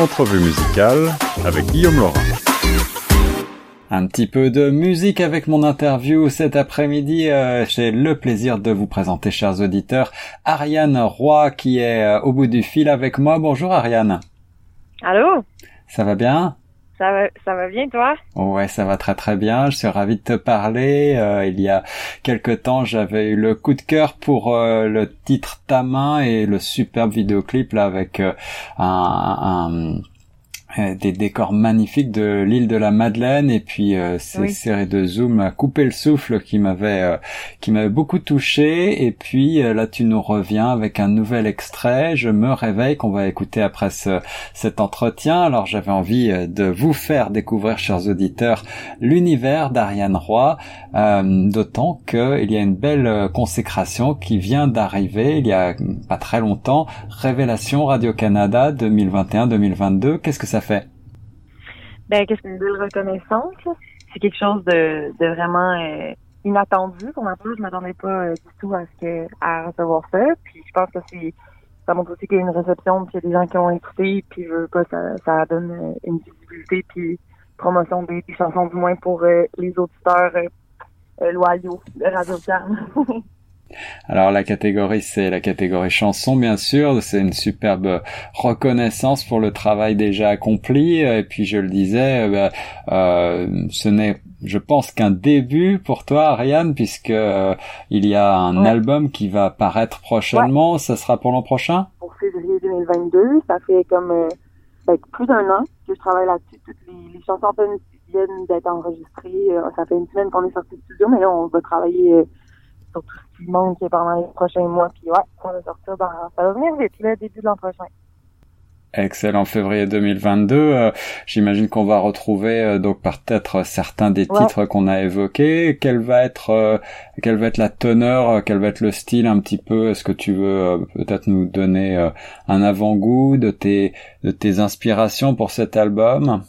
Entrevue musicale avec Guillaume Laurent. Un petit peu de musique avec mon interview cet après-midi. Euh, j'ai le plaisir de vous présenter, chers auditeurs, Ariane Roy qui est euh, au bout du fil avec moi. Bonjour Ariane. Allô? Ça va bien? Ça va, ça va bien, toi? Ouais, ça va très très bien. Je suis ravi de te parler. Euh, il y a quelque temps, j'avais eu le coup de cœur pour le titre Ta main et le superbe vidéoclip là avec un, un euh, des décors magnifiques de l'île de la Madeleine. Et puis euh, ces séries de zoom à couper le souffle qui m'avait euh, qui m'avait beaucoup touché. Et puis là tu nous reviens avec un nouvel extrait. Je me réveille qu'on va écouter après ce, cet entretien. Alors j'avais envie de vous faire découvrir chers auditeurs l'univers d'Ariane Roy d'autant que il y a une belle consécration qui vient d'arriver il y a pas très longtemps. Révélation Radio Canada 2021-2022 qu'est-ce que ça fait? Ben, qu'est-ce qu'une belle reconnaissance? C'est quelque chose de, de vraiment euh, inattendu. Pour ma part, je m'attendais pas euh, du tout à ce que à recevoir ça. Puis je pense que c'est ça montre aussi qu'il y a une réception, puis il y a des gens qui ont écouté, puis je veux pas, ça, ça donne euh, une visibilité, puis promotion des, chansons du moins pour les auditeurs loyaux de Radio Carme. Alors la catégorie c'est la catégorie chanson bien sûr, c'est une superbe reconnaissance pour le travail déjà accompli. Et puis je le disais, euh, bah, euh, ce n'est je pense qu'un début pour toi Ariane puisque euh, il y a un album qui va paraître prochainement, ça sera pour l'an prochain? Pour février 2022, ça fait comme ben, plus d'un an que je travaille là-dessus, toutes les, chansons viennent d'être enregistrées, ça fait une semaine qu'on est sorti du studio mais là on va travailler sur tout ce qui manque pendant les prochains mois. Puis ouais, on va sortir dans, ça va venir vite, le début de l'an prochain. Excellent, février 2022. Euh, j'imagine qu'on va retrouver euh, donc peut-être certains des titres qu'on a évoqués. Quelle va être, euh, quelle va être la teneur, quel va être le style un petit peu? Est-ce que tu veux peut-être nous donner un avant-goût de tes de tes inspirations pour cet album?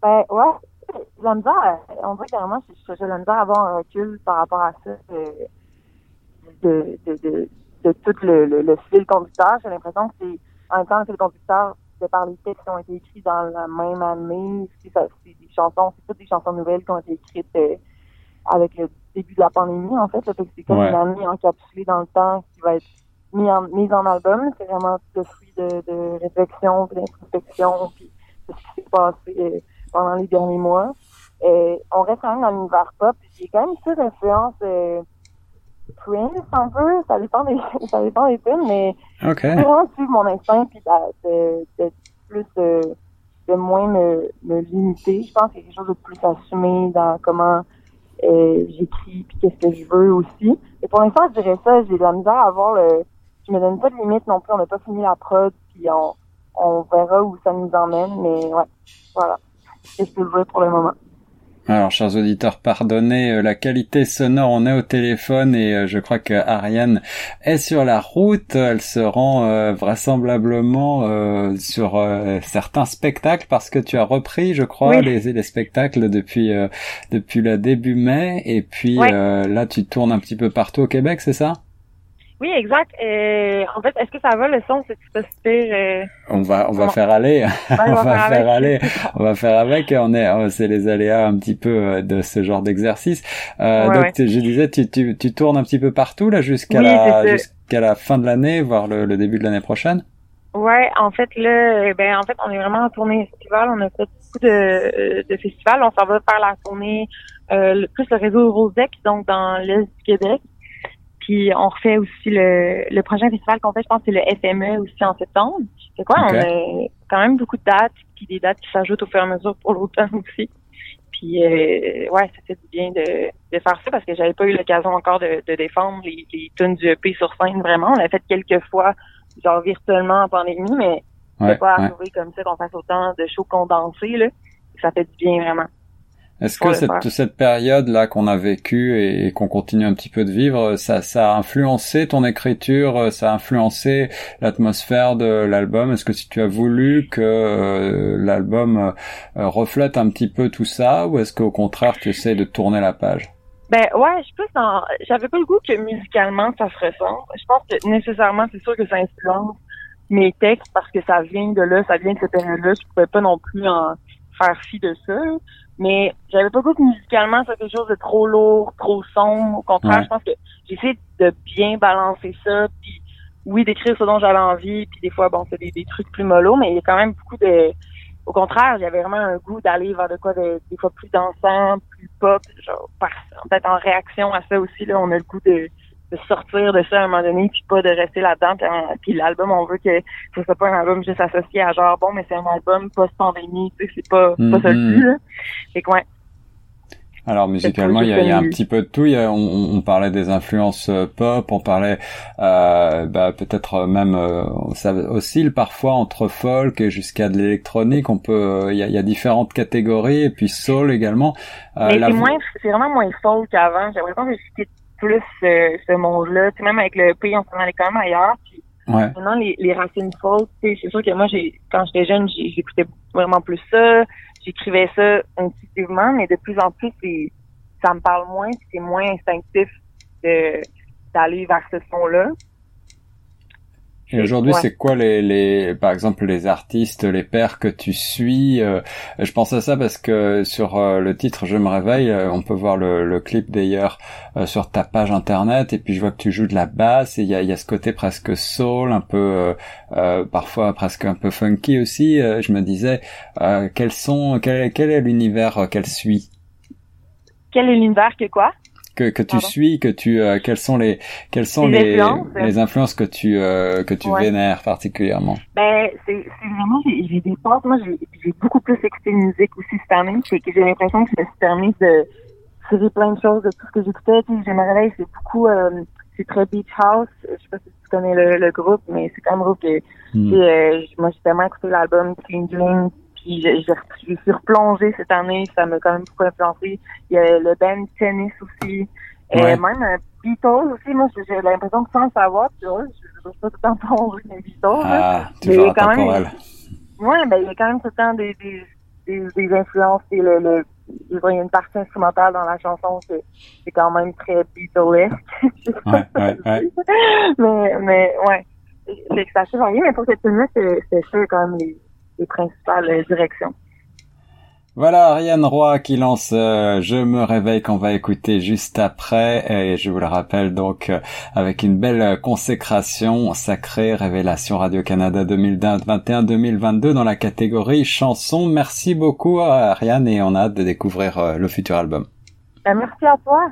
Ben ouais, j'aime bien. On dirait carrément, bien avoir un recul par rapport à ça de, de, de, de tout le, le, fil conducteur. J'ai l'impression que c'est en même temps le fil conducteur de par les textes qui ont été écrits dans la même année. C'est des chansons, c'est toutes des chansons nouvelles qui ont été écrites euh, avec le début de la pandémie, en fait. c'est comme une année encapsulée dans le temps qui va être mise en, mise en album. C'est vraiment le fruit de, de réflexion, d'introspection, puis de ce qui s'est passé euh, pendant les derniers mois. Et on reste quand même dans l'univers pop. J'ai quand même une influence euh, Prince un peu, ça dépend des, ça dépend des films, mais okay. vraiment suivre mon instinct puis de, de, plus de, de moins me, me limiter. Je pense qu'il y a quelque chose de plus assumé dans comment euh, j'écris puis qu'est-ce que je veux aussi. Et pour l'instant, je dirais ça, j'ai de la misère à avoir le, je me donne pas de limite non plus, on n'a pas fini la prod puis on, on verra où ça nous emmène, mais ouais, voilà. C'est ce que je veux pour le moment. Alors, chers auditeurs, pardonnez euh, la qualité sonore. On est au téléphone et euh, je crois que Ariane est sur la route. Elle se rend euh, vraisemblablement sur certains spectacles parce que tu as repris, je crois, les, les spectacles depuis depuis le début mai. Et puis là, tu tournes un petit peu partout au Québec, c'est ça? Oui, exact. Euh, en fait, est-ce que ça va le son, c'est pas super euh... On va, on va faire aller. on, va, faire, aller. on va faire avec. On est, oh, c'est les aléas un petit peu euh, de ce genre d'exercice. Euh, donc, je disais, tu, tu, tu tournes un petit peu partout là jusqu'à la, jusqu'à la fin de l'année, voire le, le début de l'année prochaine? Ouais, en fait là, eh ben en fait, on est vraiment en tournée estivale. On a fait beaucoup de, de festivals. On s'en va faire la tournée euh, plus le réseau Rosec, donc dans l'est du Québec. Puis on refait aussi le, le prochain festival qu'on fait, je pense, c'est le FME aussi en septembre. C'est quoi? On a quand même beaucoup de dates, puis des dates qui s'ajoutent au fur et à mesure pour l'automne aussi. Puis euh, ouais, ça fait du bien de, de faire ça parce que j'avais pas eu l'occasion encore de, de défendre les, les tunes du EP sur scène vraiment. On l'a fait quelques fois, genre virtuellement en pandémie, mais c'est pas arrivé comme ça qu'on fasse autant de shows condensés là. Ça fait du bien vraiment. Est-ce que cette, cette période-là qu'on a vécue et, qu'on continue un petit peu de vivre, ça, ça a influencé ton écriture, ça a influencé l'atmosphère de l'album? Est-ce que si tu as voulu que euh, l'album euh, reflète un petit peu tout ça, ou est-ce qu'au contraire tu essaies de tourner la page? Ben ouais, je pense j'avais pas le goût que musicalement ça se ressent. Je pense que nécessairement c'est sûr que ça influence mes textes parce que ça vient de là, ça vient de cette période-là. Je pouvais pas non plus en faire fi de ça. Mais j'avais pas goût que musicalement c'est quelque chose de trop lourd, trop sombre. Au contraire, je pense que j'essaie de bien balancer ça. Puis oui, d'écrire ce dont j'avais envie. Puis des fois, bon, c'est des, trucs plus mollo, mais il y a quand même beaucoup de. Au contraire, j'avais vraiment un goût d'aller vers de quoi de, des fois plus dansant, plus pop, genre peut-être en réaction à ça aussi. Là, on a le goût de de sortir de ça à un moment donné puis pas de rester là-dedans puis, l'album on veut que ce soit pas un album juste associé à genre bon mais c'est un album post-pandémie tu sais c'est pas pas ça le mm-hmm. fait que ouais alors musicalement, il y, a, il y, a, un petit peu de tout. Il y a, on, on, parlait des influences euh, pop, on parlait euh, bah, peut-être même euh, ça oscille parfois entre folk et jusqu'à de l'électronique. On peut, euh, il y, a, il y, a, différentes catégories et puis soul également. Euh, Mais c'est moins, c'est vraiment moins folk qu'avant. J'ai l'impression que plus ce, ce monde-là. même avec le pays, on s'en allait quand même ailleurs. Puis Maintenant, les, les racines folk, c'est sûr que moi, j'ai quand j'étais jeune, j'écoutais vraiment plus ça. J'écrivais ça intuitivement, mais de plus en plus, ça me parle moins, c'est moins instinctif d'aller vers ce son-là. Et aujourd'hui, c'est quoi les, les, par exemple, les artistes, les pères que tu suis euh, Je pense à ça parce que sur euh, le titre "Je me réveille", euh, on peut voir le, le clip d'ailleurs sur ta page internet, et puis je vois que tu joues de la basse, et il y a, y a ce côté presque soul, un peu, parfois presque un peu funky aussi. je me disais, quels sont, quel, quel est l'univers qu'elle suit? Quel est l'univers que quoi? Que, que tu suis, que tu euh, quelles sont les quelles sont les influences, les influences que tu euh, que tu vénères particulièrement? Ben c'est c'est vraiment j'ai des portes moi j'ai j'ai beaucoup plus écouté de musique aussi cette année. C'est que j'ai l'impression que je me suis permis de tirer plein de choses de tout ce que j'écoutais. Tu sais je me réveille c'est beaucoup euh, c'est très beach house. Je sais pas si tu connais le, le groupe mais c'est comme groupe que hmm. euh, moi j'ai tellement écouté l'album Clean Dream puis j'ai suis replongée cette année, ça m'a quand même beaucoup influencé. Il y a le band Tennis aussi. Et même euh, Beatles aussi, moi j'ai l'impression que sans le savoir, tu vois, je ne sais pas tout le temps plonger les Beatles. Ah, mais il y a quand même. Ouais, ben il y a quand même tout le temps des, des, des, des influences et le, le il y a une partie instrumentale dans la chanson, c'est quand même très Beatlesque. ouais, ouais, ouais. mais, mais ouais. C'est assez varié, mais pour cette film-là, c'est sûr quand même les, les principales directions. Voilà Ariane Roy qui lance euh, Je me réveille qu'on va écouter juste après et je vous le rappelle donc euh, avec une belle consécration sacrée Révélation Radio-Canada 2021-2022 dans la catégorie chanson. Merci beaucoup Ariane et on a hâte de découvrir euh, le futur album. Ben, merci à toi.